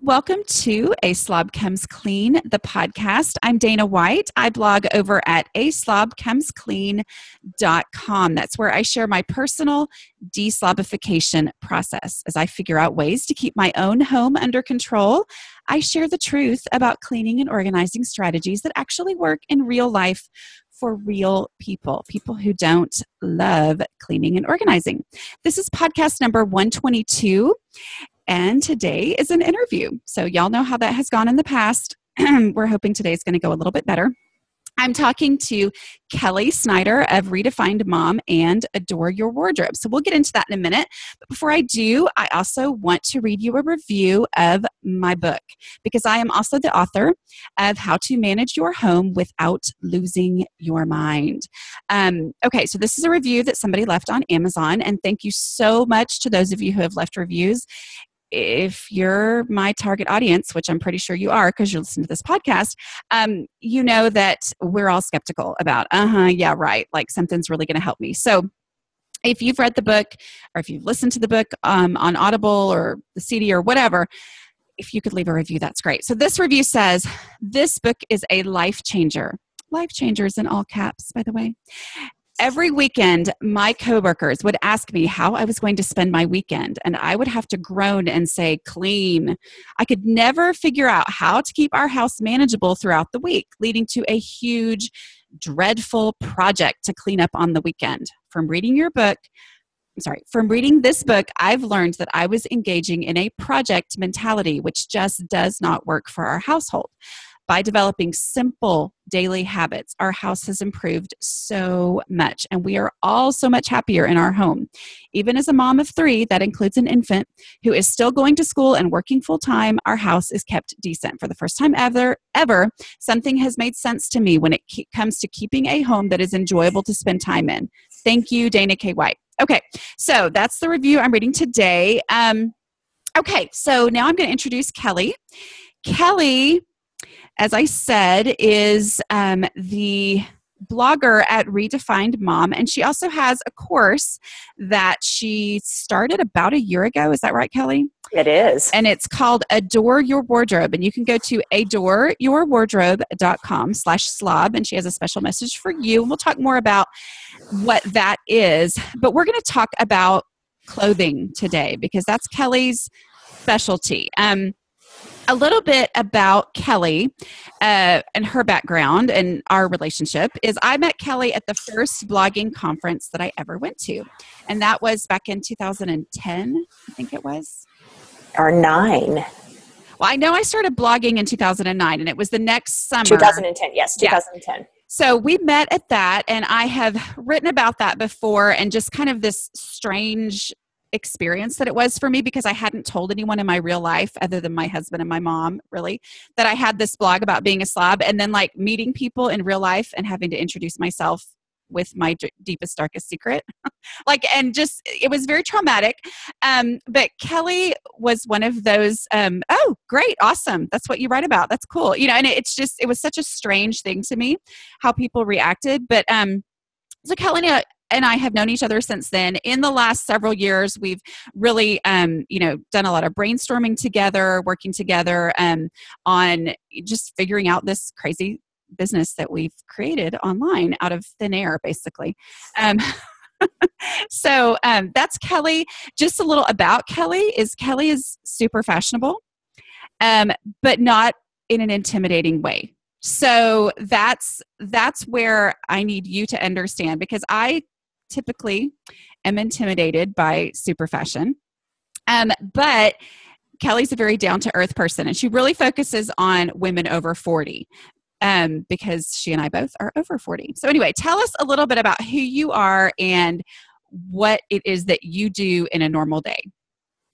Welcome to A Slob Comes Clean, the podcast. I'm Dana White. I blog over at aslobcomesclean.com. That's where I share my personal deslobification process. As I figure out ways to keep my own home under control, I share the truth about cleaning and organizing strategies that actually work in real life for real people, people who don't love cleaning and organizing. This is podcast number 122. And today is an interview. So, y'all know how that has gone in the past. We're hoping today is going to go a little bit better. I'm talking to Kelly Snyder of Redefined Mom and Adore Your Wardrobe. So we'll get into that in a minute. But before I do, I also want to read you a review of my book because I am also the author of How to Manage Your Home Without Losing Your Mind. Um, okay, so this is a review that somebody left on Amazon. And thank you so much to those of you who have left reviews if you're my target audience, which I'm pretty sure you are because you listen to this podcast, um, you know that we're all skeptical about, uh huh, yeah, right, like something's really going to help me. So, if you've read the book or if you've listened to the book um, on Audible or the CD or whatever, if you could leave a review, that's great. So, this review says, This book is a life changer. Life changers in all caps, by the way every weekend my coworkers would ask me how i was going to spend my weekend and i would have to groan and say clean i could never figure out how to keep our house manageable throughout the week leading to a huge dreadful project to clean up on the weekend from reading your book I'm sorry, from reading this book, I've learned that I was engaging in a project mentality, which just does not work for our household. By developing simple daily habits, our house has improved so much, and we are all so much happier in our home. Even as a mom of three, that includes an infant who is still going to school and working full time, our house is kept decent. For the first time ever, ever, something has made sense to me when it ke- comes to keeping a home that is enjoyable to spend time in. Thank you, Dana K. White. Okay, so that's the review I'm reading today. Um, okay, so now I'm going to introduce Kelly. Kelly as I said, is um, the blogger at Redefined Mom, and she also has a course that she started about a year ago. Is that right, Kelly? It is. And it's called Adore Your Wardrobe. And you can go to adoreyourwardrobe.com slash slob. And she has a special message for you. And we'll talk more about what that is. But we're going to talk about clothing today because that's Kelly's specialty. Um, a little bit about Kelly uh, and her background and our relationship is I met Kelly at the first blogging conference that I ever went to. And that was back in 2010, I think it was. Or nine. Well, I know I started blogging in 2009 and it was the next summer. 2010, yes, 2010. Yeah. So we met at that, and I have written about that before, and just kind of this strange experience that it was for me because I hadn't told anyone in my real life other than my husband and my mom really that I had this blog about being a slob and then like meeting people in real life and having to introduce myself with my d- deepest darkest secret. Like and just it was very traumatic um but kelly was one of those um oh great awesome that's what you write about that's cool you know and it's just it was such a strange thing to me how people reacted but um so kelly and I have known each other since then. In the last several years, we've really, um, you know, done a lot of brainstorming together, working together um, on just figuring out this crazy business that we've created online out of thin air, basically. Um, so um, that's Kelly. Just a little about Kelly is Kelly is super fashionable, um, but not in an intimidating way so that's that's where i need you to understand because i typically am intimidated by super fashion. Um, but Kelly's a very down to earth person and she really focuses on women over 40 um, because she and I both are over 40. So, anyway, tell us a little bit about who you are and what it is that you do in a normal day.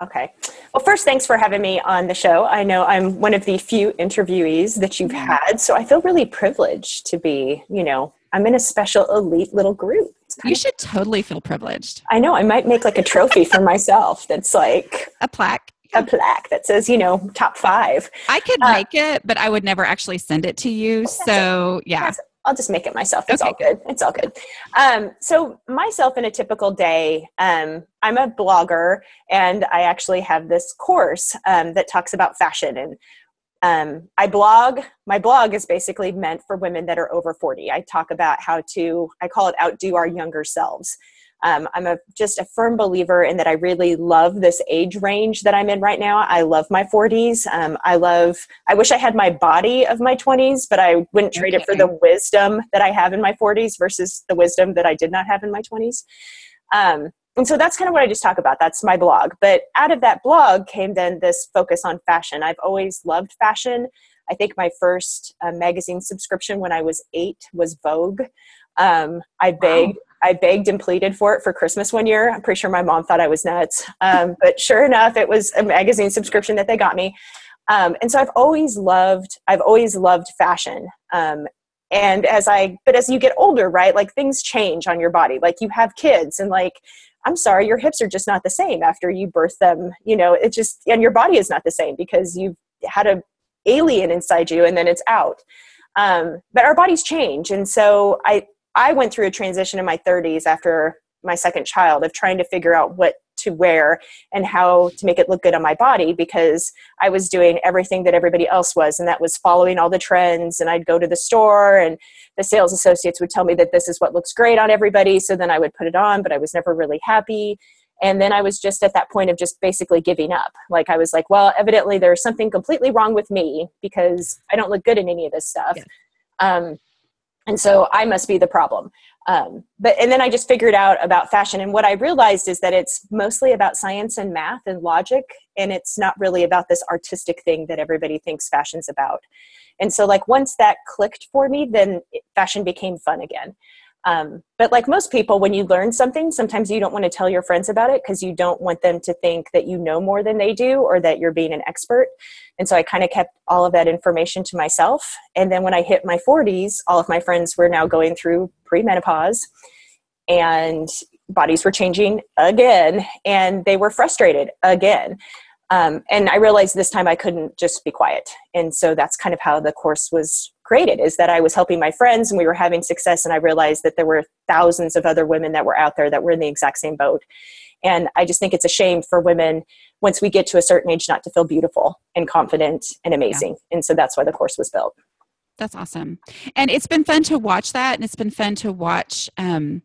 Okay. Well, first, thanks for having me on the show. I know I'm one of the few interviewees that you've had, so I feel really privileged to be, you know, I'm in a special elite little group. You should totally feel privileged. I know. I might make like a trophy for myself that's like a plaque. A plaque that says, you know, top five. I could uh, make it, but I would never actually send it to you. So, yeah. I'll just make it myself. It's Okay. all good. It's all good. Um, so myself in a typical day, um, I'm a blogger, and I actually have this course um, that talks about fashion. And um, I blog. My blog is basically meant for women that are over 40. I talk about how to. I call it outdo our younger selves. Um, I'm a just a firm believer in that. I really love this age range that I'm in right now. I love my 40s. Um, I love. I wish I had my body of my 20s, but I wouldn't trade it for the wisdom that I have in my 40s versus the wisdom that I did not have in my 20s. Um, and so that's kind of what I just talk about. That's my blog. But out of that blog came then this focus on fashion. I've always loved fashion. I think my first uh, magazine subscription when I was eight was Vogue. Um, I begged, I begged and pleaded for it for Christmas one year. I'm pretty sure my mom thought I was nuts, um, but sure enough, it was a magazine subscription that they got me. Um, and so I've always loved, I've always loved fashion. Um, and as I, but as you get older, right, like things change on your body. Like you have kids, and like, I'm sorry, your hips are just not the same after you birth them. You know, it just, and your body is not the same because you've had a alien inside you and then it's out. Um, but our bodies change, and so I, I went through a transition in my 30s after my second child of trying to figure out what to wear and how to make it look good on my body because I was doing everything that everybody else was, and that was following all the trends. And I'd go to the store, and the sales associates would tell me that this is what looks great on everybody. So then I would put it on, but I was never really happy. And then I was just at that point of just basically giving up. Like I was like, well, evidently there's something completely wrong with me because I don't look good in any of this stuff. Yeah. Um, and so I must be the problem. Um, but and then I just figured out about fashion, and what I realized is that it's mostly about science and math and logic, and it's not really about this artistic thing that everybody thinks fashion's about. And so, like once that clicked for me, then fashion became fun again. Um, but like most people, when you learn something, sometimes you don't want to tell your friends about it because you don't want them to think that you know more than they do or that you're being an expert. And so I kind of kept all of that information to myself. And then when I hit my 40s, all of my friends were now going through premenopause and bodies were changing again and they were frustrated again. Um, and I realized this time I couldn't just be quiet. And so that's kind of how the course was created is that I was helping my friends and we were having success. And I realized that there were thousands of other women that were out there that were in the exact same boat. And I just think it's a shame for women once we get to a certain age not to feel beautiful and confident and amazing. And so that's why the course was built. That's awesome. And it's been fun to watch that. And it's been fun to watch um,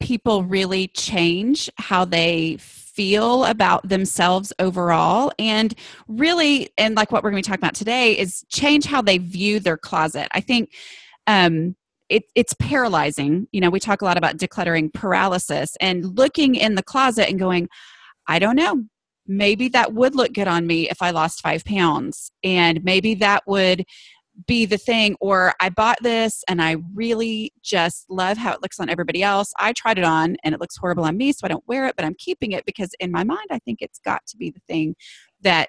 people really change how they feel about themselves overall. And really, and like what we're going to be talking about today, is change how they view their closet. I think. Um, it, it's paralyzing. You know, we talk a lot about decluttering paralysis and looking in the closet and going, I don't know. Maybe that would look good on me if I lost five pounds. And maybe that would be the thing or i bought this and i really just love how it looks on everybody else i tried it on and it looks horrible on me so i don't wear it but i'm keeping it because in my mind i think it's got to be the thing that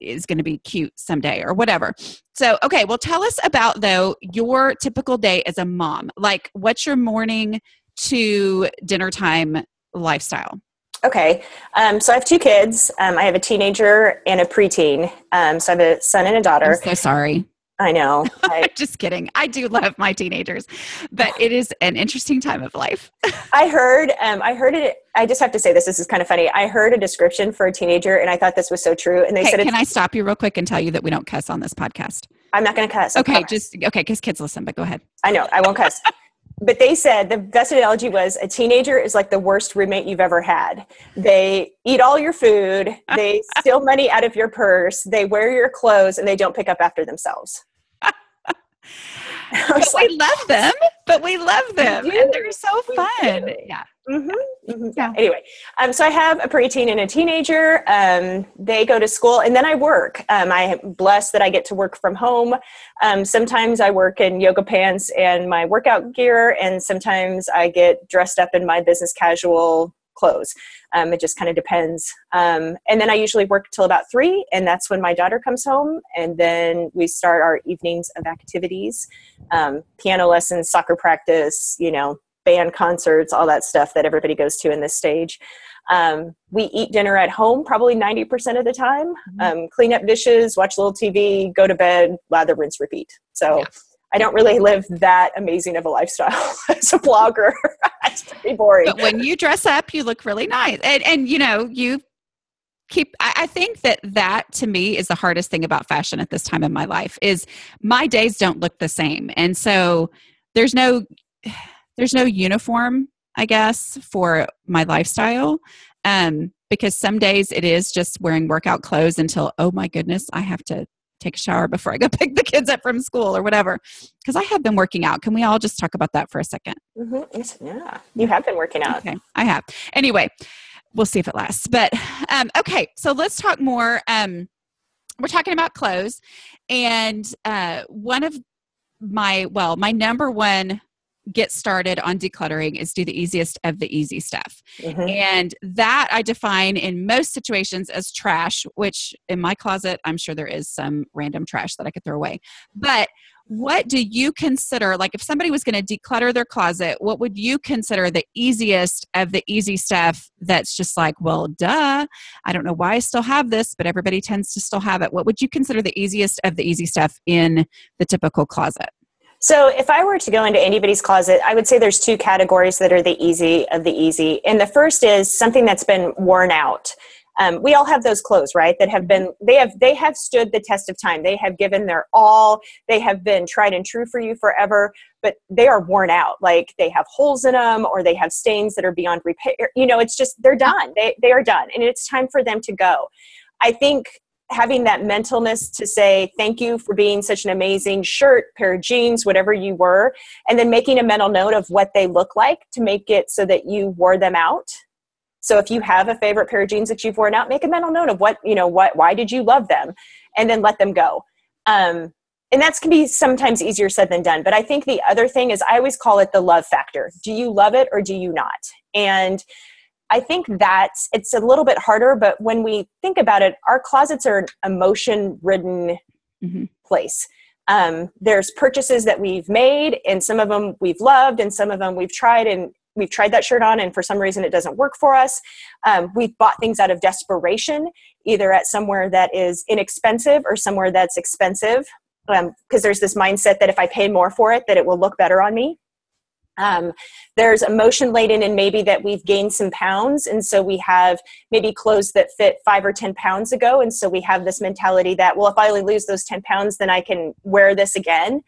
is going to be cute someday or whatever so okay well tell us about though your typical day as a mom like what's your morning to dinner time lifestyle Okay, um, so I have two kids. Um, I have a teenager and a preteen. Um, so I have a son and a i'm daughter. so sorry I know. I, just kidding i do love my teenagers but it is an interesting time of life I heard. Um, I heard it. I just have to say this. This is kind of funny. I heard a description for a teenager, and I thought this was so true. And they Hey, said, can I stop you real quick and tell you that we don't cuss on this podcast? "I'm not going to cuss." Okay, just okay, because kids listen, but go ahead. I know. I won't cuss. but they said the best analogy was a teenager is like the worst roommate you've ever had. They eat all your food. They steal money out of your purse. They wear your clothes, and they don't pick up after themselves. I But was like, we love them, but we love them, do. and they're so We fun. Yeah. Mhm, mhm. Yeah. Anyway, um, so I have a preteen and a teenager. Um, they go to school, and then I work. Um, I'm blessed that I get to work from home. Um, sometimes I work in yoga pants and my workout gear, and sometimes I get dressed up in my business casual clothes. Um, it just kind of depends. Um, and then I usually work till about three, and that's when my daughter comes home, and then we start our evenings of activities, um, piano lessons, soccer practice, you know, band concerts, all that stuff that everybody goes to in this stage. Um, we eat dinner at home probably 90% of the time, Mhm. um, clean up dishes, watch a little TV, go to bed, lather, rinse, repeat. So Yeah. I don't really live that amazing of a lifestyle as a blogger. it's pretty boring. But when you dress up, you look really nice. And, and you know, you keep I, I think that that to me is the hardest thing about fashion at this time in my life is my days don't look the same. And so there's no there's no uniform, I guess, for my lifestyle. Um, because some days it is just wearing workout clothes until, oh my goodness, I have to take a shower before I go pick the kids up from school or whatever. Because I have been working out. Can we all just talk about that for a 2nd mm-hmm. Yeah, you have been working out. Okay, I have. Anyway, we'll see if it lasts. But um, okay, so let's talk more. Um, we're talking about clothes, and uh, one of my well, my number one get started on decluttering is do the easiest of the easy stuff. Mm-hmm. And that I define in most situations as trash, which in my closet, I'm sure there is some random trash that I could throw away. But what do you consider, like if somebody was going to declutter their closet, what would you consider the easiest of the easy stuff that's just like, well, duh, I don't know why I still have this, but everybody tends to still have it. What would you consider the easiest of the easy stuff in the typical closet? So, if I were to go into anybody's closet, I would say there's two categories that are the easy of the easy. And the first is something that's been worn out. Um, we all have those clothes, right? That have been they have they have stood the test of time. They have given their all. They have been tried and true for you forever, but they are worn out. Like they have holes in them, or they have stains that are beyond repair. You know, it's just they're done. They they are done, and it's time for them to go. I think having that mentalness to say thank you for being such an amazing shirt pair of jeans whatever you were and then making a mental note of what they look like to make it so that you wore them out. So if you have a favorite pair of jeans that you've worn out make a mental note of what you know what why did you love them? And then let them go. Um, and that's can be sometimes easier said than done but i think the other thing is i always call it the love factor. Do you love it or do you not? And I think that it's a little bit harder, but when we think about it, our closets are an emotion ridden mm-hmm. place. Um, there's purchases that we've made, and some of them we've loved, and some of them we've tried, and we've tried that shirt on, and for some reason it doesn't work for us. Um, we've bought things out of desperation, either at somewhere that is inexpensive or somewhere that's expensive, because um, there's this mindset that if I pay more for it, that it will look better on me. Um, there's emotion laden and maybe that we've gained some pounds. And so we have maybe clothes that fit five or ten pounds ago. And so we have this mentality that well if i only lose those 10 pounds then i can wear this again.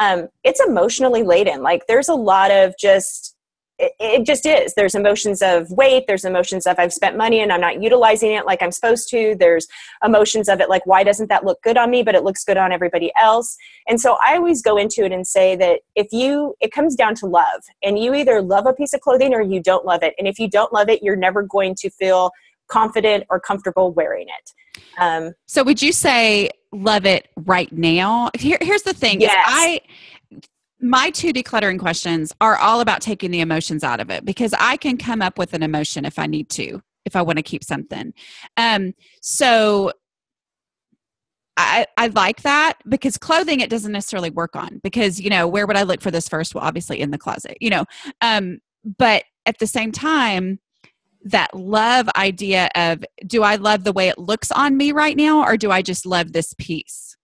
Um, it's emotionally laden. Like there's a lot of just it, it just is. There's emotions of weight. There's emotions of I've spent money and I'm not utilizing it like I'm supposed to. There's emotions of it like why doesn't that look good on me, but it looks good on everybody else. And so I always go into it and say that if you, it comes down to love, and you either love a piece of clothing or you don't love it. And if you don't love it, you're never going to feel confident or comfortable wearing it. Um, so would you say love it right now? Here, here's the thing. Yes. I my two decluttering questions are all about taking the emotions out of it because I can come up with an emotion if I need to, if I want to keep something. Um, so I, I like that because clothing it doesn't necessarily work on because you know where would I look for this first? Well, obviously in the closet, you know. Um, but at the same time, that love idea of do I love the way it looks on me right now, or do I just love this piece?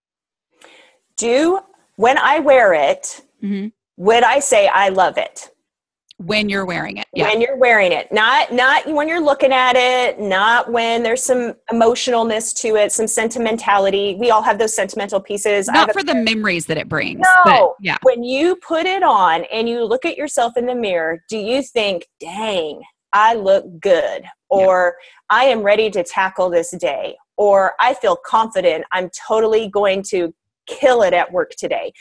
Do when I wear it, mm-hmm. would I say I love it? When you're wearing it. Yeah. When you're wearing it. Not not when you're looking at it, not when there's some emotionalness to it, some sentimentality. We all have those sentimental pieces. Not for the memories that it brings. No. But, yeah. When you put it on and you look at yourself in the mirror, do you think, dang, I look good? Or yeah. I am ready to tackle this day? Or I feel confident I'm totally going to kill it at work today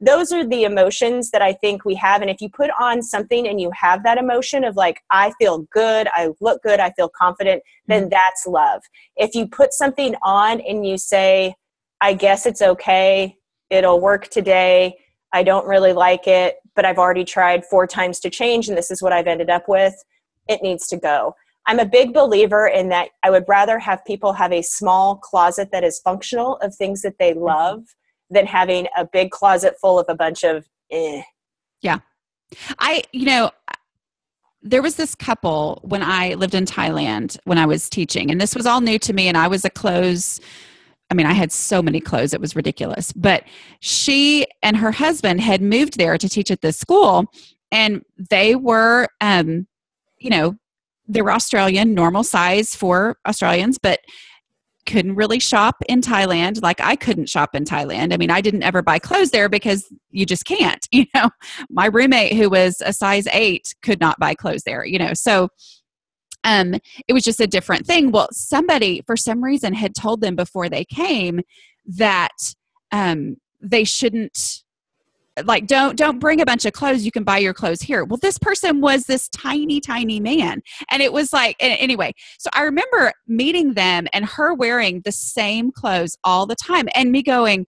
those are the emotions that I think we have. And if you put on something and you have that emotion of like, I feel good, I look good, I feel confident, then mm-hmm. that's love. If you put something on and you say, I guess it's okay, it'll work today, I don't really like it, but I've already tried four times to change and this is what I've ended up with, it needs to go. I'm a big believer in that I would rather have people have a small closet that is functional of things that they mm-hmm. love than having a big closet full of a bunch of eh. Yeah. I, you know, there was this couple when I lived in Thailand when I was teaching, and this was all new to me, and I was a clothes I mean, I had so many clothes, it was ridiculous. But she and her husband had moved there to teach at this school, and they were, um, you know, they were Australian, normal size for Australians, but couldn't really shop in Thailand like I couldn't shop in Thailand. I mean, I didn't ever buy clothes there because you just can't, you know. My roommate who was a size 8 could not buy clothes there, you know. So um it was just a different thing. Well, somebody for some reason had told them before they came that um they shouldn't like don't don't bring a bunch of clothes. You can buy your clothes here. Well this person was this tiny tiny man. And it was like anyway so i remember meeting them and her wearing the same clothes all the time and me going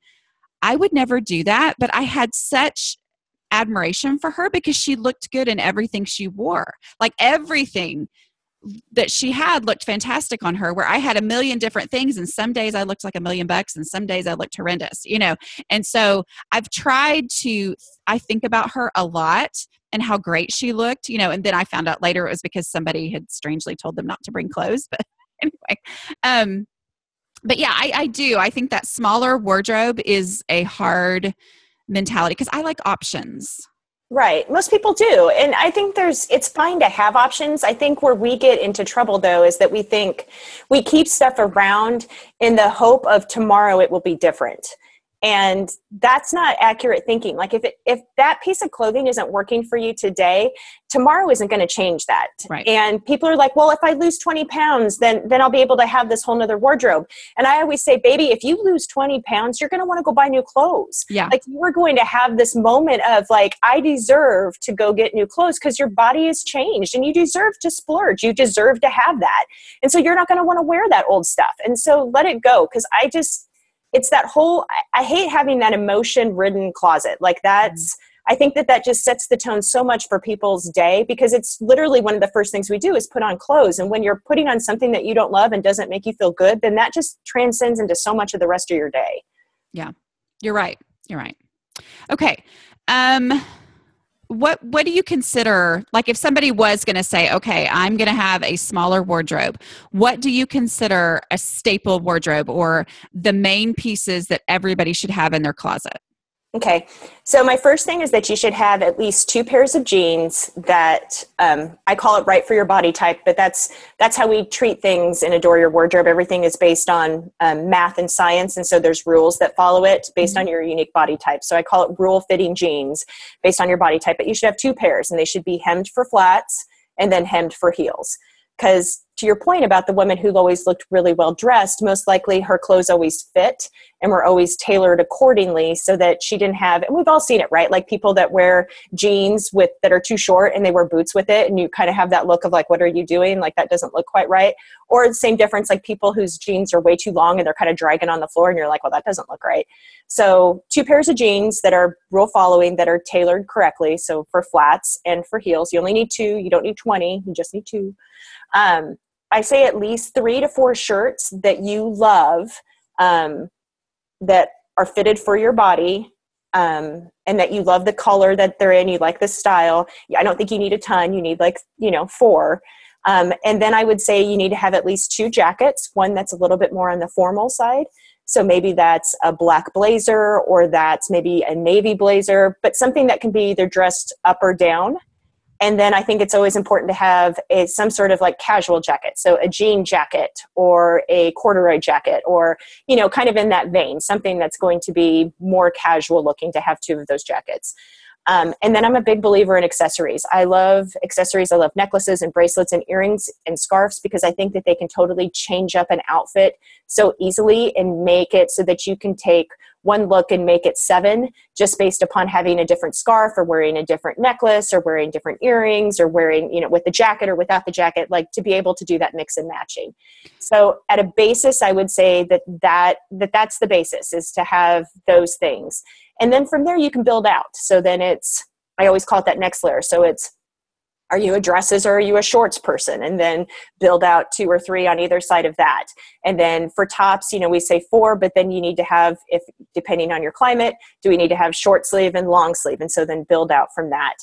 i would never do that. But i had such admiration for her because she looked good in everything she wore. Like everything that she had looked fantastic on her where i had a million different things and some days i looked like a million bucks and some days i looked horrendous you know? And so i've tried to i think about her a lot and how great she looked you know? And then i found out later it was because somebody had strangely told them not to bring clothes but anyway um but yeah i i do. I think that smaller wardrobe is a hard mentality because i like options Right. Most people do. And I think there's, it's fine to have options. I think where we get into trouble though is that we think we keep stuff around in the hope of tomorrow it will be different and that's not accurate thinking. Like if it, if that piece of clothing isn't working for you today tomorrow isn't going to change that. Right. and people are like well if i lose 20 pounds then then i'll be able to have this whole nother wardrobe. And i always say baby if you lose 20 pounds you're going to want to go buy new clothes. Yeah. Like you are going to have this moment of like i deserve to go get new clothes because your body has changed and you deserve to splurge. You deserve to have that. And so you're not going to want to wear that old stuff. And so let it go because i just it's that whole I, hate having that emotion ridden closet. Like that's i think that that just sets the tone so much for people's day because it's literally one of the first things we do is put on clothes. And when you're putting on something that you don't love and doesn't make you feel good then that just transcends into so much of the rest of your day. Yeah. You're right. You're right. Okay. Um what what do you consider like if somebody was going to say okay i'm going to have a smaller wardrobe what do you consider a staple wardrobe or the main pieces that everybody should have in their closet Okay, so my first thing is that you should have at least two pairs of jeans that um, I call it right for your body type, but that's that's how we treat things in Adore Your Wardrobe. Everything is based on um, math and science, and so there's rules that follow it based on mm-hmm. your unique body type. So I call it rule fitting jeans based on your body type, but you should have two pairs, and they should be hemmed for flats and then hemmed for heels because to your point about the woman who always looked really well dressed most likely her clothes always fit and were always tailored accordingly so that she didn't have and we've all seen it right? Like people that wear jeans with that are too short and they wear boots with it and you kind of have that look of like what are you doing? Like that doesn't look quite right. Or the same difference like people whose jeans are way too long and they're kind of dragging on the floor and you're like well that doesn't look right so two pairs of jeans that are rule following that are tailored correctly so for flats and for heels you only need two you don't need 20 you just need two um, I say at least three to four shirts that you love um, that are fitted for your body um, and that you love the color that they're in, you like the style. I don't think you need a ton, you need like, you know, four. Um, and then I would say you need to have at least two jackets, one that's a little bit more on the formal side. So maybe that's a black blazer or that's maybe a navy blazer, but something that can be either dressed up or down. And then i think it's always important to have a, some sort of like casual jacket. So a jean jacket or a corduroy jacket or you know kind of in that vein something that's going to be more casual looking to have two of those jackets um, and then I'm a big believer in accessories. I love accessories. I love necklaces and bracelets and earrings and scarves because I think that they can totally change up an outfit so easily and make it so that you can take one look and make it seven just based upon having a different scarf or wearing a different necklace or wearing different earrings or wearing you know with the jacket or without the jacket like to be able to do that mix and matching. So at a basis i would say that that, that that's the basis is to have those things. And then from there you can build out. So then it's i always call it that next layer. So it's are you a dresses or are you a shorts person? And then build out two or three on either side of that. And then for tops you know we say four but then you need to have if depending on your climate do we need to have short sleeve and long sleeve? And so then build out from that.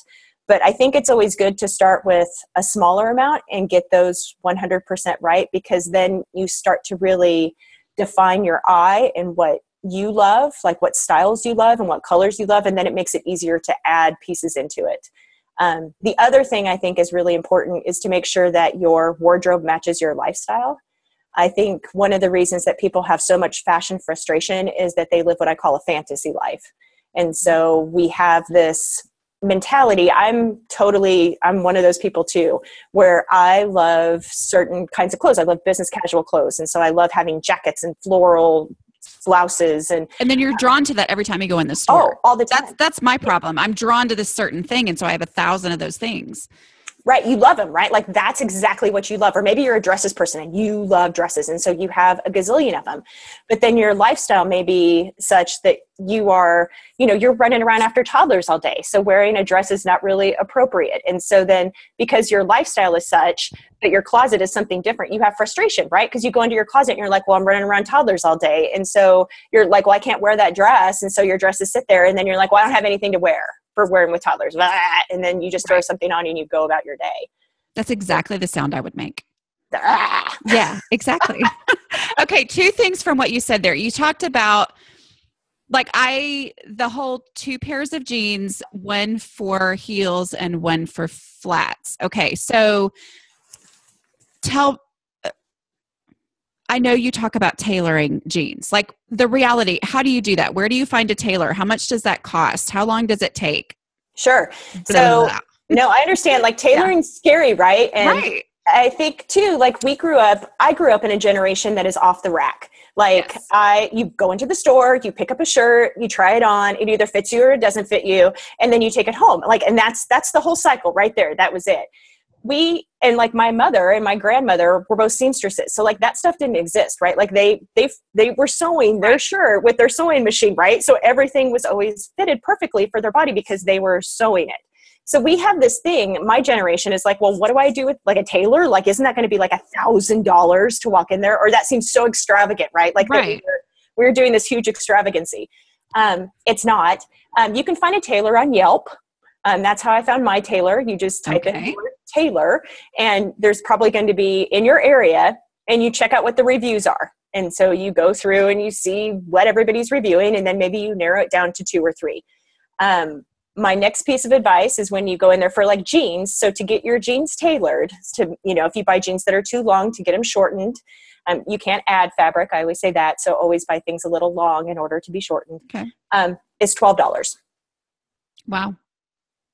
But i think it's always good to start with a smaller amount and get those 100% right because then you start to really define your eye and what you love, like what styles you love and what colors you love, and then it makes it easier to add pieces into it. Um, the other thing I think is really important is to make sure that your wardrobe matches your lifestyle. I think one of the reasons that people have so much fashion frustration is that they live what I call a fantasy life. And so we have this mentality i'm totally i'm one of those people too where i love certain kinds of clothes i love business casual clothes and so i love having jackets and floral blouses and and then you're drawn to that every time you go in the store. Oh all the time. that's that's my problem. I'm drawn to this certain thing and so i have a thousand of those things right you love them right? Like that's exactly what you love. Or maybe you're a dresses person and you love dresses and so you have a gazillion of them but then your lifestyle may be such that you are you know you're running around after toddlers all day so wearing a dress is not really appropriate. And so then because your lifestyle is such that your closet is something different you have frustration right? Because you go into your closet and you're like well i'm running around toddlers all day. And so you're like well i can't wear that dress. And so your dresses sit there and then you're like well i don't have anything to wear for wearing with toddlers and then you just throw something on and you go about your day. That's exactly the sound i would make. Yeah exactly. Okay two things from what you said there. You talked about like I the whole two pairs of jeans, one for heels and one for flats. Okay, so tell I know you talk about tailoring jeans. Like the reality, how do you do that? Where do you find a tailor? How much does that cost? How long does it take? Sure. So no, I understand like tailoring's yeah. scary, right? And right. I think too, like we grew up, I grew up in a generation that is off the rack. Like yes. I, you go into the store, you pick up a shirt, you try it on, it either fits you or it doesn't fit you, and then you take it home. Like, and that's that's the whole cycle right there. That was it. We and like my mother and my grandmother were both seamstresses, so like that stuff didn't exist, right? Like they they they were sewing their shirt with their sewing machine, right? So everything was always fitted perfectly for their body because they were sewing it. So we have this thing, my generation is like, well, what do I do with like a tailor? Like, isn't that going to be like a thousand dollars to walk in there? Or that seems so extravagant, right? Like right. we're, we're, doing this huge extravagancy. Um, it's not. Um, you can find a tailor on Yelp. Um, that's how I found my tailor. You just type okay. in tailor, and there's probably going to be in your area, and you check out what the reviews are. And so you go through and you see what everybody's reviewing, and then maybe you narrow it down to two or three. Um, my next piece of advice is when you go in there for like jeans so to get your jeans tailored to you know if you buy jeans that are too long to get them shortened um, you can't add fabric i always say that so always buy things a little long in order to be shortened okay. um, it's $12 wow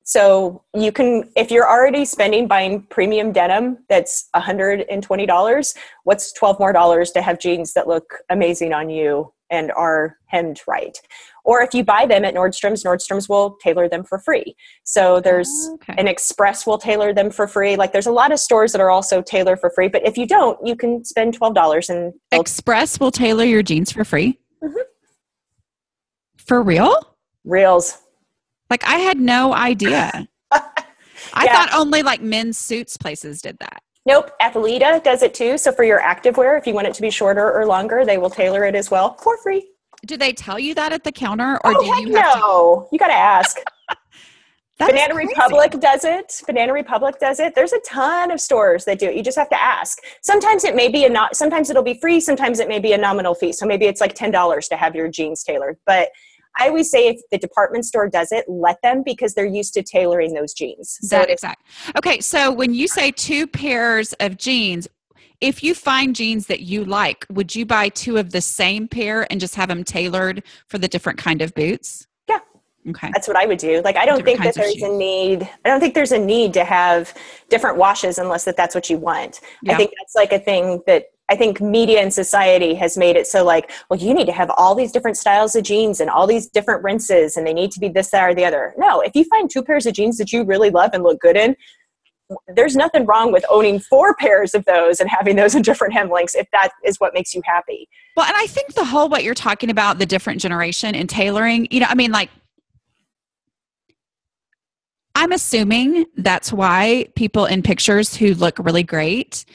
so you can if you're already spending buying premium denim that's $120 what's 12 more dollars to have jeans that look amazing on you and are hemmed right. Or if you buy them at Nordstrom's, Nordstrom's will tailor them for free. So there's oh, okay. an Express will tailor them for free. Like there's a lot of stores that are also tailor for free. But if you don't, you can spend twelve dollars and Express will tailor your jeans for free. Mm-hmm. For real? Reals. Like I had no idea. I yeah. thought only like men's suits places did that. Nope, Athleta does it too. So for your activewear, if you want it to be shorter or longer, they will tailor it as well for free. Do they tell you that at the counter, or oh, do you? no, to- you got to ask. Banana Republic does it. Banana Republic does it. There's a ton of stores that do it. You just have to ask. Sometimes it may be a not. Sometimes it'll be free. Sometimes it may be a nominal fee. So maybe it's like ten dollars to have your jeans tailored. But I always say if the department store does it, let them because they're used to tailoring those jeans. So that exact. Okay, so when you say two pairs of jeans, if you find jeans that you like, would you buy two of the same pair and just have them tailored for the different kind of boots? Yeah. Okay. That's what I would do. Like I don't different think that there's a need. I don't think there's a need to have different washes unless that that's what you want. Yeah. I think that's like a thing that I think media and society has made it so like, well, you need to have all these different styles of jeans and all these different rinses, and they need to be this, that, or the other. No, if you find two pairs of jeans that you really love and look good in, there's nothing wrong with owning four pairs of those and having those in different hem lengths if that is what makes you happy. Well, and I think the whole what you're talking about, the different generation and tailoring, you know, I mean, like, I'm assuming that's why people in pictures who look really great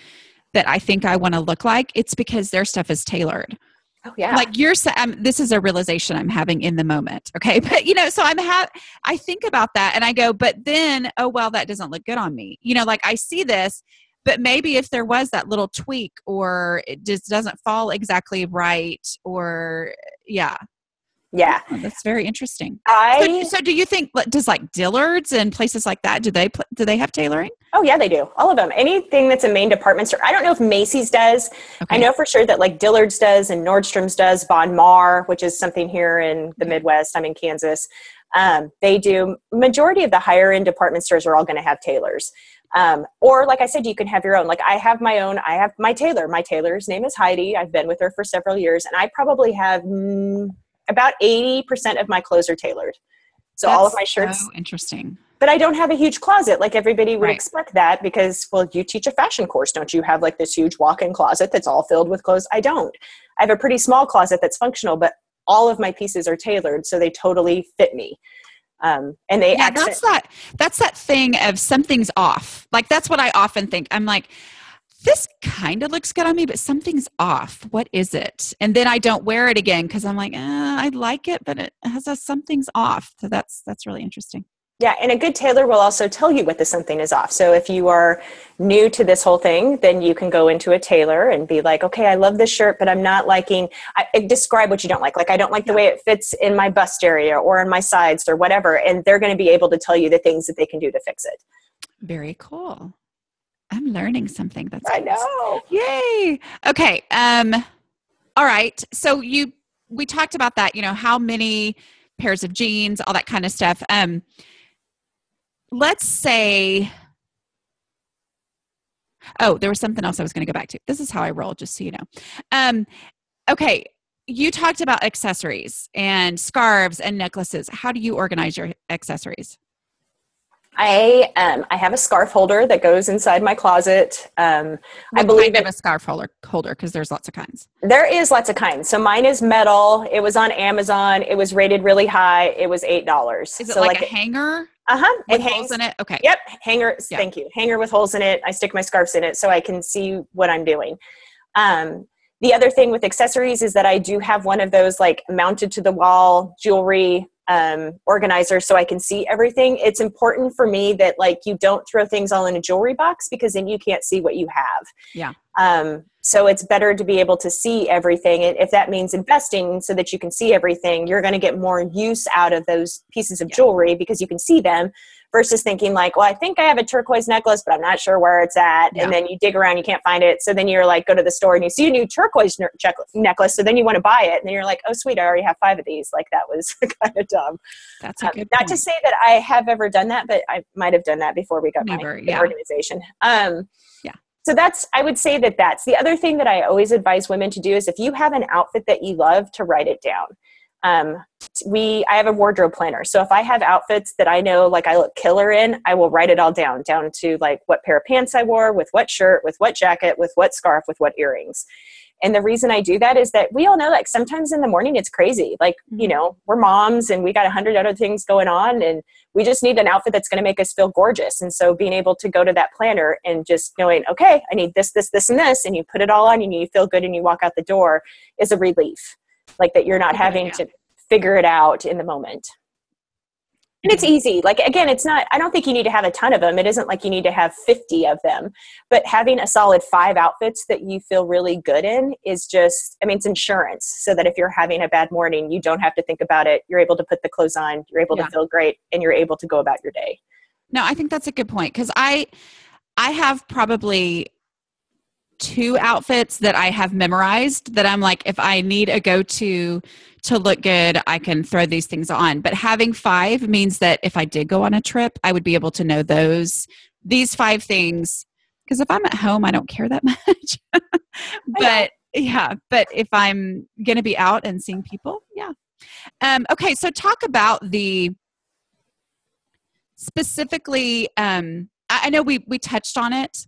that I think I want to look like, it's because their stuff is tailored. Oh yeah. Like you're um, this is a realization I'm having in the moment. Okay. But you know, so I'm have I think about that and I go, but then, oh well, that doesn't look good on me. You know, like I see this, but maybe if there was that little tweak or it just doesn't fall exactly right or yeah yeah. Oh, that's very interesting. I so, so, do you think does like dillard's and places like that do they do they have tailoring? Oh yeah they do. All of them. Anything that's a main department store i don't know if macy's does. Okay. i know for sure that like dillard's does and nordstrom's does von maur which is something here in the midwest i'm in kansas. Um, they do majority of the higher end department stores are all going to have tailors. Um, or like i said you can have your own. Like i have my own i have my tailor. My tailor's name is heidi. I've been with her for several years and i probably have mm, about 80% of my clothes are tailored. So That's all of my shirts. So interesting. But I don't have a huge closet like everybody would right. expect that because, well, you teach a fashion course. Don't you have like this huge walk in closet that's all filled with clothes? I don't. I have a pretty small closet that's functional, but all of my pieces are tailored so they totally fit me. Um, and they yeah, accent- that's that that's that thing of something's off like that's what i often think i'm like this kind of looks good on me, but something's off. What is it? And then I don't wear it again because I'm like, eh, I like it, but it has a something's off. So that's that's really interesting. Yeah, and a good tailor will also tell you what the something is off. So if you are new to this whole thing, then you can go into a tailor and be like, okay, I love this shirt, but I'm not liking. I, describe what you don't like. Like I don't like the way it fits in my bust area or in my sides or whatever, and they're going to be able to tell you the things that they can do to fix it. Very cool. I'm learning something. That's I know. Yay. Okay. Um, all right. So you we talked about that, you know, how many pairs of jeans, all that kind of stuff. Um let's say Oh, there was something else I was going to go back to. This is how I roll, just so you know. Um, okay, you talked about accessories and scarves and necklaces. How do you organize your accessories? I um, I have a scarf holder that goes inside my closet. Um, I believe kind of a scarf holder holder because there's lots of kinds. There is lots of kinds. So mine is metal. It was on Amazon. It was rated really high. It was eight dollars. Is it so like, like a hanger? Uh huh. With it hangs, holes in it. Okay. Yep. Hanger. Yeah. Thank you. Hanger with holes in it. I stick my scarves in it so I can see what I'm doing. Um, the other thing with accessories is that I do have one of those like mounted to the wall jewelry um, organizer so I can see everything. It's important for me that like you don't throw things all in a jewelry box because then you can't see what you have. Yeah. Um, so it's better to be able to see everything. And if that means investing so that you can see everything, you're going to get more use out of those pieces of yeah. jewelry because you can see them versus thinking like, well, I think I have a turquoise necklace, but I'm not sure where it's at. Yeah. And then you dig around, you can't find it. So then you're like, go to the store and you see a new turquoise ne- necklace. So then you want to buy it. And then you're like, oh, sweet, I already have five of these. Like that was kind of dumb. That's a um, good Not to say that I have ever done that, but I might have done that before we got Never, my yeah. organization. Um, yeah. So that's, I would say that that's the other thing that I always advise women to do is if you have an outfit that you love, to write it down um, we i have a wardrobe planner. So if i have outfits that i know like i look killer in i will write it all down down to like what pair of pants i wore with what shirt with what jacket with what scarf with what earrings. And the reason i do that is that we all know like sometimes in the morning it's crazy. Like you mm-hmm. know we're moms and we got a hundred other things going on and we just need an outfit that's going to make us feel gorgeous. And so being able to go to that planner and just knowing okay i need this this this and this and you put it all on and you feel good and you walk out the door is a relief like that you're not having yeah. to figure it out in the moment. And it's easy. Like again it's not i don't think you need to have a ton of them. It isn't like you need to have 50 of them. But having a solid five outfits that you feel really good in is just i mean it's insurance. So that if you're having a bad morning you don't have to think about it. You're able to put the clothes on. You're able yeah. to feel great and you're able to go about your day. No i think that's a good point. Because i i have probably two outfits that I have memorized that I'm like, if I need a go to to look good, I can throw these things on. But having five means that if I did go on a trip, I would be able to know those, these five things. Because if I'm at home, I don't care that much. but yeah, but if I'm going to be out and seeing people, yeah. Um, okay, so talk about the specifically, um, I, I know we, we touched on it,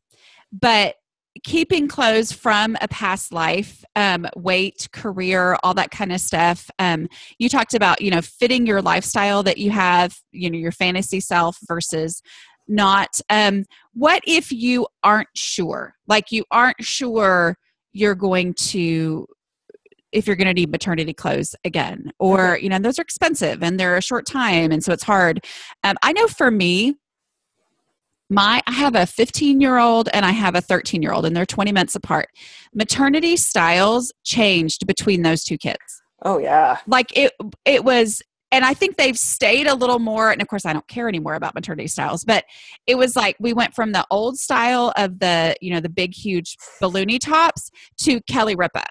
but keeping clothes from a past life um, weight career all that kind of stuff. Um, you talked about you know fitting your lifestyle that you have you know your fantasy self versus not. Um, what if you aren't sure? Like you aren't sure you're going to if you're going to need maternity clothes again or you know those are expensive and they're a short time and so it's hard. Um, i know for me my I have a 15 year old and I have a 13 year old, and they're 20 months apart. Maternity styles changed between those two kids. Oh yeah. Like it it was and I think they've stayed a little more. And of course, I don't care anymore about maternity styles, but it was like we went from the old style of the, you know, the big, huge balloony tops to Kelly Ripa.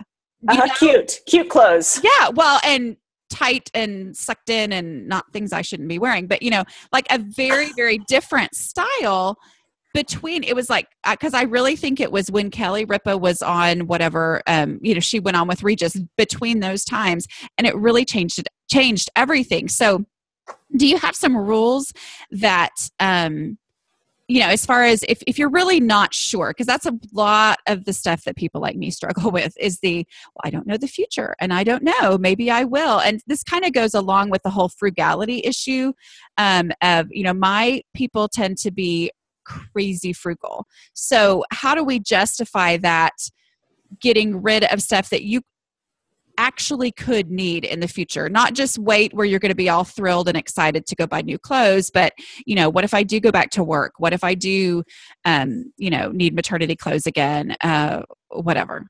Uh, cute, cute clothes. Yeah. Well, and tight and sucked in and not things I shouldn't be wearing, but you know, like a very, very different style between it was like because I really think it was when Kelly Ripa was on whatever um you know she went on with Regis between those times and it really changed it changed everything. So do you have some rules that um you know as far as if, if you're really not sure because that's a lot of the stuff that people like me struggle with is the well, i don't know the future and i don't know maybe i will and this kind of goes along with the whole frugality issue um, of you know my people tend to be crazy frugal. So, how do we justify that getting rid of stuff that you actually could need in the future. Not just wait where you're going to be all thrilled and excited to go buy new clothes but you know what if i do go back to work? What if i do um, you know need maternity clothes again? Uh, whatever.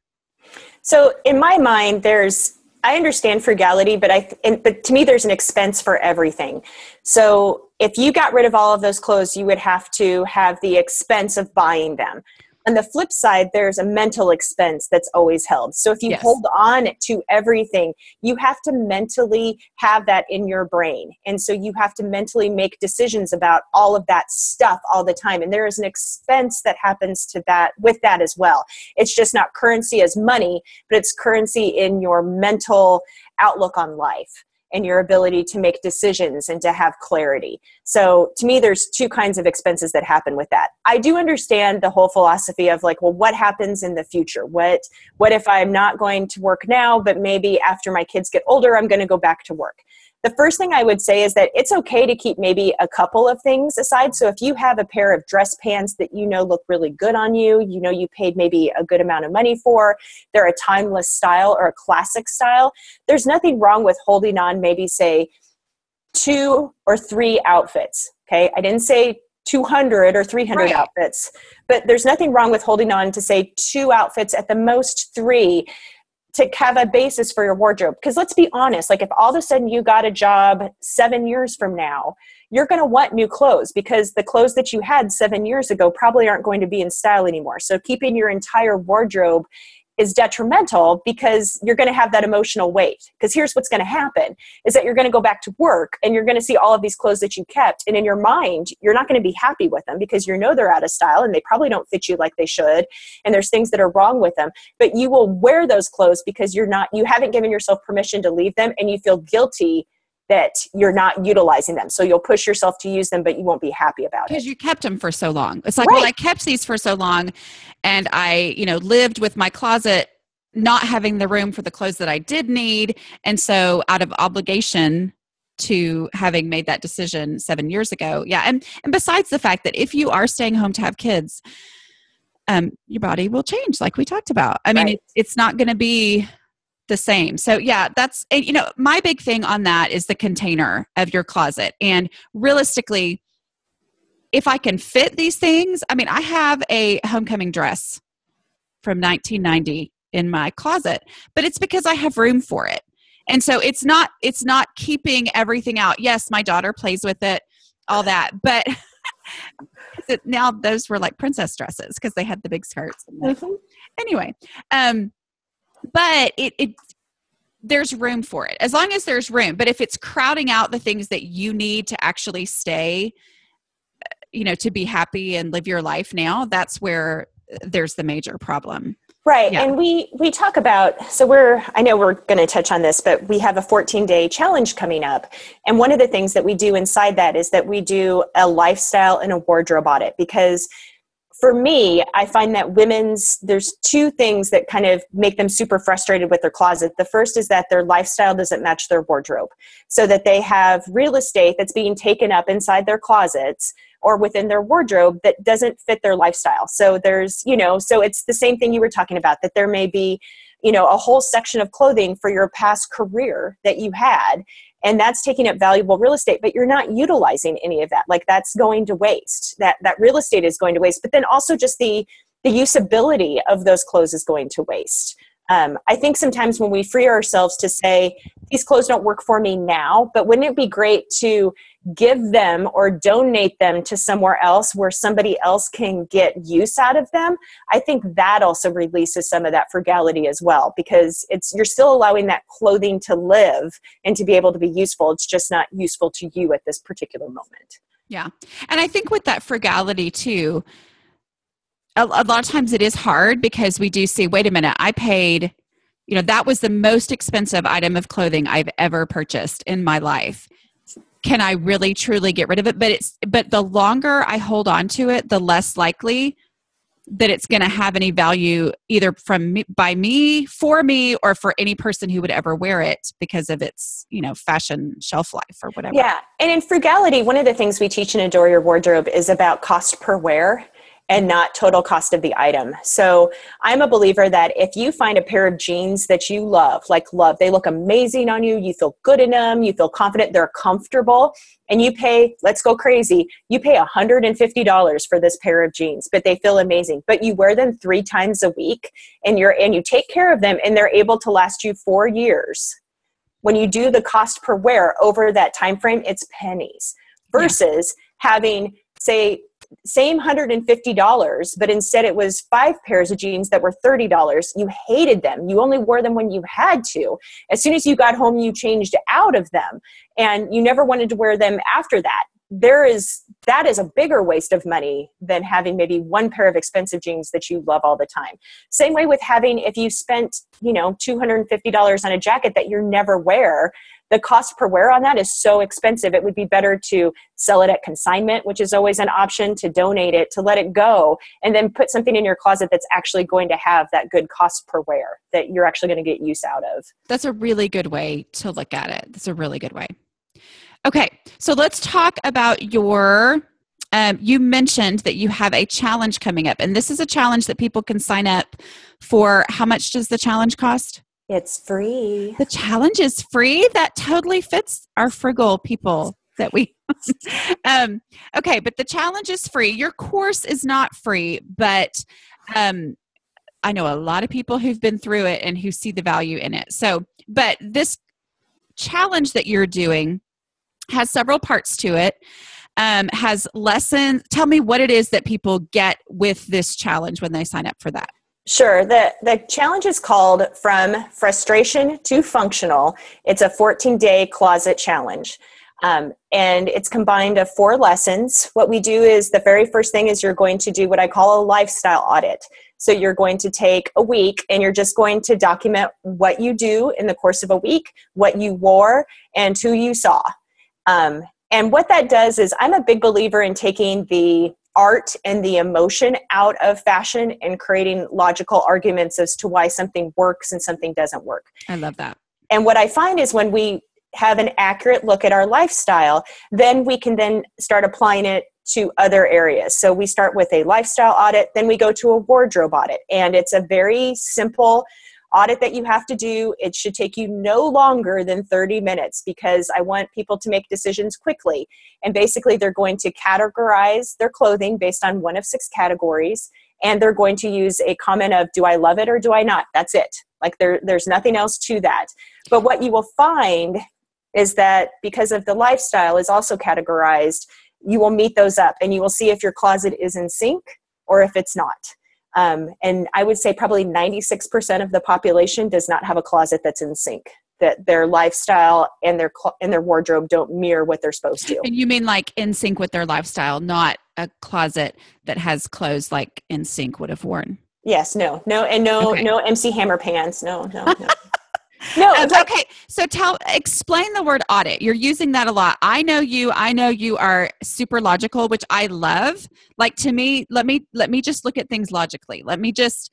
So in my mind there's I understand frugality, but I and, but to me there's an expense for everything. So if you got rid of all of those clothes, you would have to have the expense of buying them on the flip side there's a mental expense that's always held. So if you yes. hold on to everything you have to mentally have that in your brain. And so you have to mentally make decisions about all of that stuff all the time. And there is an expense that happens to that with that as well. It's just not currency as money but it's currency in your mental outlook on life and your ability to make decisions and to have clarity. So to me, there's two kinds of expenses that happen with that. I do understand the whole philosophy of like, well, what happens in the future? What what if I'm not going to work now, but maybe after my kids get older, I'm going to go back to work? The first thing I would say is that it's okay to keep maybe a couple of things aside. So if you have a pair of dress pants that you know look really good on you, you know you paid maybe a good amount of money for, they're a timeless style or a classic style, there's nothing wrong with holding on maybe say two or three outfits. Okay, I didn't say 200 or 300 right. outfits, but there's nothing wrong with holding on to say two outfits at the most three to have a basis for your wardrobe. Because let's be honest, like if all of a sudden you got a job seven years from now, you're going to want new clothes because the clothes that you had seven years ago probably aren't going to be in style anymore. So keeping your entire wardrobe is detrimental because you're going to have that emotional weight. Because here's what's going to happen is that you're going to go back to work and you're going to see all of these clothes that you kept and in your mind you're not going to be happy with them because you know they're out of style and they probably don't fit you like they should and there's things that are wrong with them. But you will wear those clothes because you're not you haven't given yourself permission to leave them and you feel guilty that you're not utilizing them. So you'll push yourself to use them, but you won't be happy about it. Because you kept them for so long. It's like, right. well, I kept these for so long and I, you know, lived with my closet not having the room for the clothes that I did need. And so out of obligation to having made that decision seven years ago. Yeah. And, and besides the fact that if you are staying home to have kids, um, your body will change like we talked about. I mean, right. it, it's not going to be the same. So yeah, that's you know my big thing on that is the container of your closet. And realistically, if I can fit these things, I mean, I have a homecoming dress from 1990 in my closet, but it's because I have room for it. And so it's not it's not keeping everything out. Yes, my daughter plays with it, all that, but now those were like princess dresses because they had the big skirts. Mm-hmm. Anyway, um, but it, it there's room for it as long as there's room but if it's crowding out the things that you need to actually stay uh, you know to be happy and live your life now that's where there's the major problem right yeah. and we we talk about so we're i know we're going to touch on this but we have a 14 day challenge coming up and one of the things that we do inside that is that we do a lifestyle and a wardrobe audit because for me, I find that women's, there's two things that kind of make them super frustrated with their closet. The first is that their lifestyle doesn't match their wardrobe. So that they have real estate that's being taken up inside their closets or within their wardrobe that doesn't fit their lifestyle. So there's, you know, so it's the same thing you were talking about that there may be you know a whole section of clothing for your past career that you had and that's taking up valuable real estate but you're not utilizing any of that. Like that's going to waste. That that real estate is going to waste. But then also just the the usability of those clothes is going to waste. Um, I think sometimes when we free ourselves to say, these clothes don't work for me now, but wouldn't it be great to give them or donate them to somewhere else where somebody else can get use out of them? I think that also releases some of that frugality as well because it's you're still allowing that clothing to live and to be able to be useful. It's just not useful to you at this particular moment. Yeah. And I think with that frugality too, a, a lot of times it is hard because we do see, wait a minute, I paid, you know, that was the most expensive item of clothing I've ever purchased in my life. Can I really truly get rid of it? But it's but the longer I hold on to it, the less likely that it's going to have any value either from me, by me for me or for any person who would ever wear it because of its you know fashion shelf life or whatever yeah and in frugality one of the things we teach in adore your wardrobe is about cost per wear and not total cost of the item. So I'm a believer that if you find a pair of jeans that you love, like love, they look amazing on you, you feel good in them, you feel confident, they're comfortable, and you pay, let's go crazy, you pay $150 for this pair of jeans, but they feel amazing. But you wear them three times a week and you're and you take care of them and they're able to last you four years. When you do the cost per wear over that time frame, it's pennies versus yeah. having say same $150, but instead it was five pairs of jeans that were $30. You hated them. You only wore them when you had to. As soon as you got home, you changed out of them and you never wanted to wear them after that. There is that is a bigger waste of money than having maybe one pair of expensive jeans that you love all the time. Same way with having if you spent, you know, $250 on a jacket that you never wear, the cost per wear on that is so expensive. It would be better to sell it at consignment, which is always an option, to donate it, to let it go, and then put something in your closet that's actually going to have that good cost per wear that you're actually going to get use out of. That's a really good way to look at it. That's a really good way. Okay, so let's talk about your. Um, you mentioned that you have a challenge coming up, and this is a challenge that people can sign up for. How much does the challenge cost? It's free. The challenge is free. That totally fits our frugal people that we. um, okay, but the challenge is free. Your course is not free, but um, I know a lot of people who've been through it and who see the value in it. So, but this challenge that you're doing has several parts to it. Um, has lessons. Tell me what it is that people get with this challenge when they sign up for that. Sure. The, the challenge is called From Frustration to Functional. It's a 14 day closet challenge. Um, and it's combined of four lessons. What we do is the very first thing is you're going to do what I call a lifestyle audit. So you're going to take a week and you're just going to document what you do in the course of a week, what you wore, and who you saw. Um, and what that does is, I'm a big believer in taking the art and the emotion out of fashion and creating logical arguments as to why something works and something doesn't work. I love that. And what I find is when we have an accurate look at our lifestyle, then we can then start applying it to other areas. So we start with a lifestyle audit, then we go to a wardrobe audit. And it's a very simple audit that you have to do. It should take you no longer than 30 minutes because I want people to make decisions quickly. And basically, they're going to categorize their clothing based on one of six categories. And they're going to use a comment of, do I love it or do I not? That's it. Like there, there's nothing else to that. But what you will find is that because of the lifestyle is also categorized, you will meet those up and you will see if your closet is in sync or if it's not. Um, and I would say probably 96% of the population does not have a closet that's in sync. That their lifestyle and their cl- and their wardrobe don't mirror what they're supposed to. And you mean like in sync with their lifestyle, not a closet that has clothes like NSYNC would have worn. Yes, no, no, and no, okay. no MC Hammer pants. No, no, no. No, um, okay. So tell explain the word audit. You're using that a lot. I know you. I know you are super logical, which I love. Like to me, let me let me just look at things logically. Let me just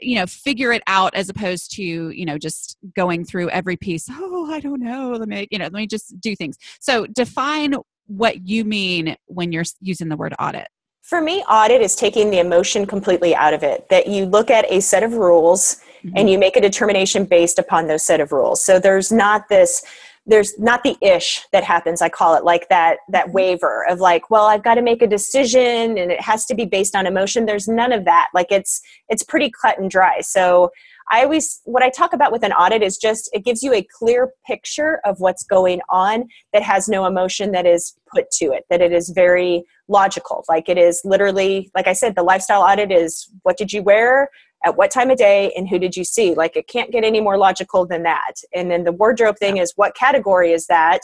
you know figure it out as opposed to you know just going through every piece oh i don't know let me you know let me just do things so define what you mean when you're using the word audit for me audit is taking the emotion completely out of it that you look at a set of rules mm-hmm. and you make a determination based upon those set of rules. So there's not this there's not the ish that happens i call it like that that waiver of like well i've got to make a decision and it has to be based on emotion there's none of that like it's it's pretty cut and dry so I always, what I talk about with an audit is just it gives you a clear picture of what's going on that has no emotion that is put to it, that it is very logical. Like it is literally, like I said, the lifestyle audit is what did you wear? At what time of day and who did you see? Like it can't get any more logical than that. And then the wardrobe thing is what category is that?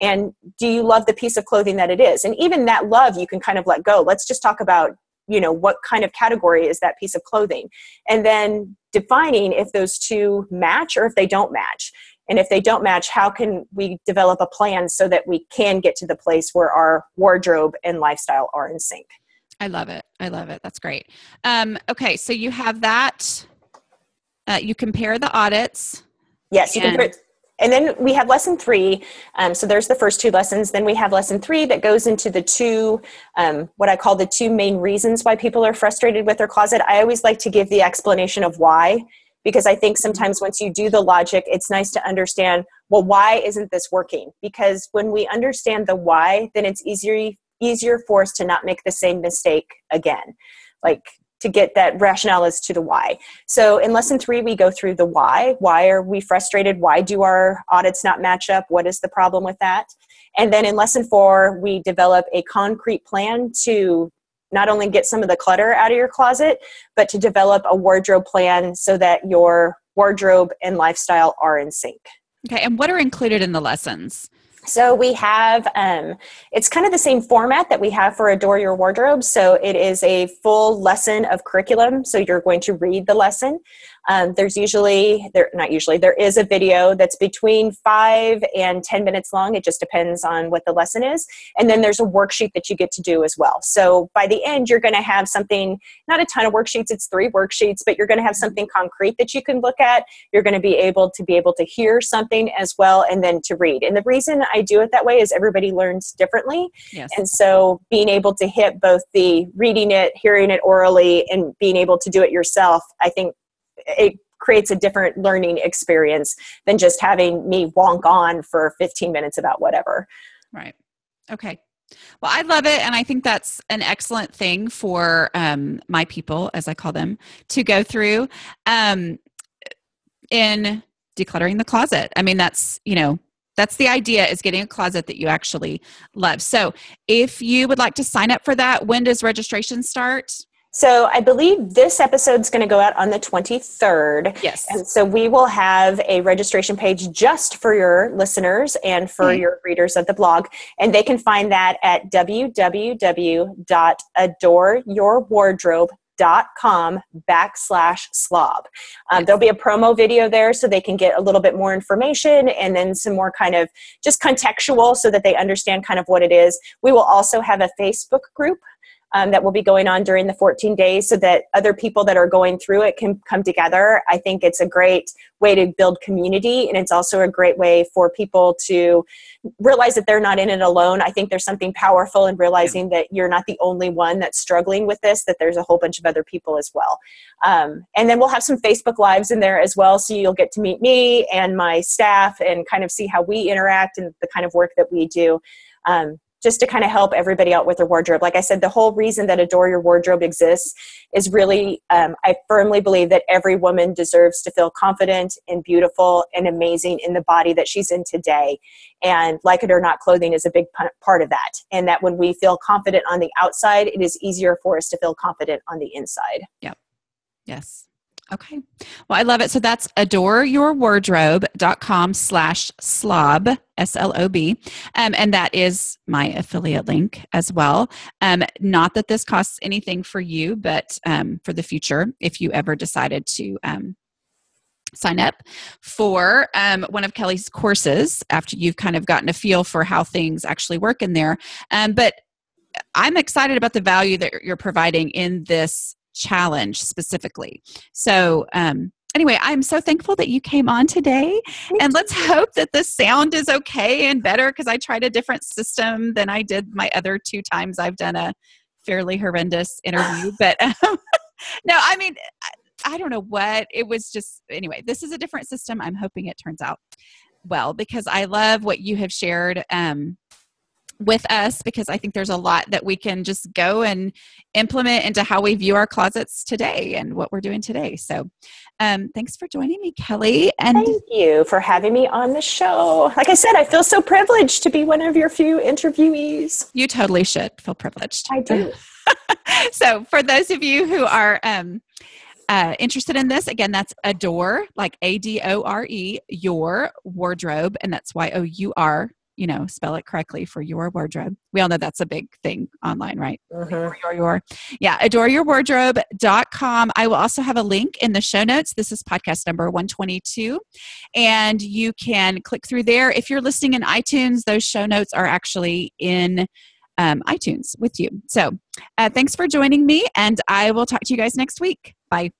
And do you love the piece of clothing that it is? And even that love you can kind of let go. Let's just talk about you know what kind of category is that piece of clothing and then defining if those two match or if they don't match and if they don't match how can we develop a plan so that we can get to the place where our wardrobe and lifestyle are in sync i love it i love it that's great um, okay so you have that uh, you compare the audits yes you and- compare and then we have lesson three. Um, so there's the first two lessons. Then we have lesson three that goes into the two, um, what I call the two main reasons why people are frustrated with their closet. I always like to give the explanation of why, because I think sometimes once you do the logic, it's nice to understand, well, why isn't this working? Because when we understand the why, then it's easier easier for us to not make the same mistake again. Like to get that rationale as to the why. So in lesson three, we go through the why. Why are we frustrated? Why do our audits not match up? What is the problem with that? And then in lesson four, we develop a concrete plan to not only get some of the clutter out of your closet, but to develop a wardrobe plan so that your wardrobe and lifestyle are in sync. Okay, and what are included in the lessons? So we have, um, it's kind of the same format that we have for Adore Your Wardrobe. So it is a full lesson of curriculum. So you're going to read the lesson. Um, there's usually, there not usually, there is a video that's between five and 10 minutes long. It just depends on what the lesson is. And then there's a worksheet that you get to do as well. So by the end, you're going to have something, not a ton of worksheets, it's three worksheets, but you're going to have something concrete that you can look at. You're going to be able to be able to hear something as well and then to read. And the reason I do it that way is everybody learns differently. Yes. And so being able to hit both the reading it, hearing it orally, and being able to do it yourself, I think it creates a different learning experience than just having me wonk on for 15 minutes about whatever. Right. Okay. Well, I love it. And I think that's an excellent thing for um, my people, as I call them, to go through um, in decluttering the closet. I mean, that's, you know, that's the idea is getting a closet that you actually love. So if you would like to sign up for that, when does registration start? So I believe this episode is going to go out on the 23rd. Yes. And so we will have a registration page just for your listeners and for mm-hmm. your readers of the blog. And they can find that at www.adoreyourwardrobe.com backslash slob. Um, there'll be a promo video there so they can get a little bit more information and then some more kind of just contextual so that they understand kind of what it is. We will also have a Facebook group um, that will be going on during the 14 days so that other people that are going through it can come together. I think it's a great way to build community and it's also a great way for people to realize that they're not in it alone. I think there's something powerful in realizing that you're not the only one that's struggling with this, that there's a whole bunch of other people as well. Um, and then we'll have some Facebook Lives in there as well, so you'll get to meet me and my staff and kind of see how we interact and the kind of work that we do. Um, just to kind of help everybody out with their wardrobe. Like I said, the whole reason that Adore Your Wardrobe exists is really, um, I firmly believe that every woman deserves to feel confident and beautiful and amazing in the body that she's in today. And like it or not, clothing is a big part of that. And that when we feel confident on the outside, it is easier for us to feel confident on the inside. Yep. Yes. Okay. Well, I love it. So that's adoreyourwardrobe.com slash slob, S-L-O-B. Um, and that is my affiliate link as well. Um, not that this costs anything for you, but um, for the future, if you ever decided to um, sign up for um, one of Kelly's courses after you've kind of gotten a feel for how things actually work in there. Um, but I'm excited about the value that you're providing in this challenge specifically. So, um, anyway, I'm so thankful that you came on today. And let's hope that the sound is okay and better because I tried a different system than I did my other two times I've done a fairly horrendous interview. But um, no, I mean, I don't know what it was. Just anyway, this is a different system. I'm hoping it turns out well because I love what you have shared. Um, with us because I think there's a lot that we can just go and implement into how we view our closets today and what we're doing today. So, um, thanks for joining me, Kelly. And thank you for having me on the show. Like I said, I feel so privileged to be one of your few interviewees. You totally should feel privileged. I do. so, for those of you who are um, uh, interested in this, again, that's Adore, like A D O R E, your wardrobe, and that's Y O U R you know, spell it correctly for your wardrobe. We all know that's a big thing online, right? Mm-hmm. Your, your, yeah, adoreyourwardrobe.com. I will also have a link in the show notes. This is podcast number 122. And you can click through there. If you're listening in iTunes, those show notes are actually in um, iTunes with you. So uh, thanks for joining me, and I will talk to you guys next week. Bye.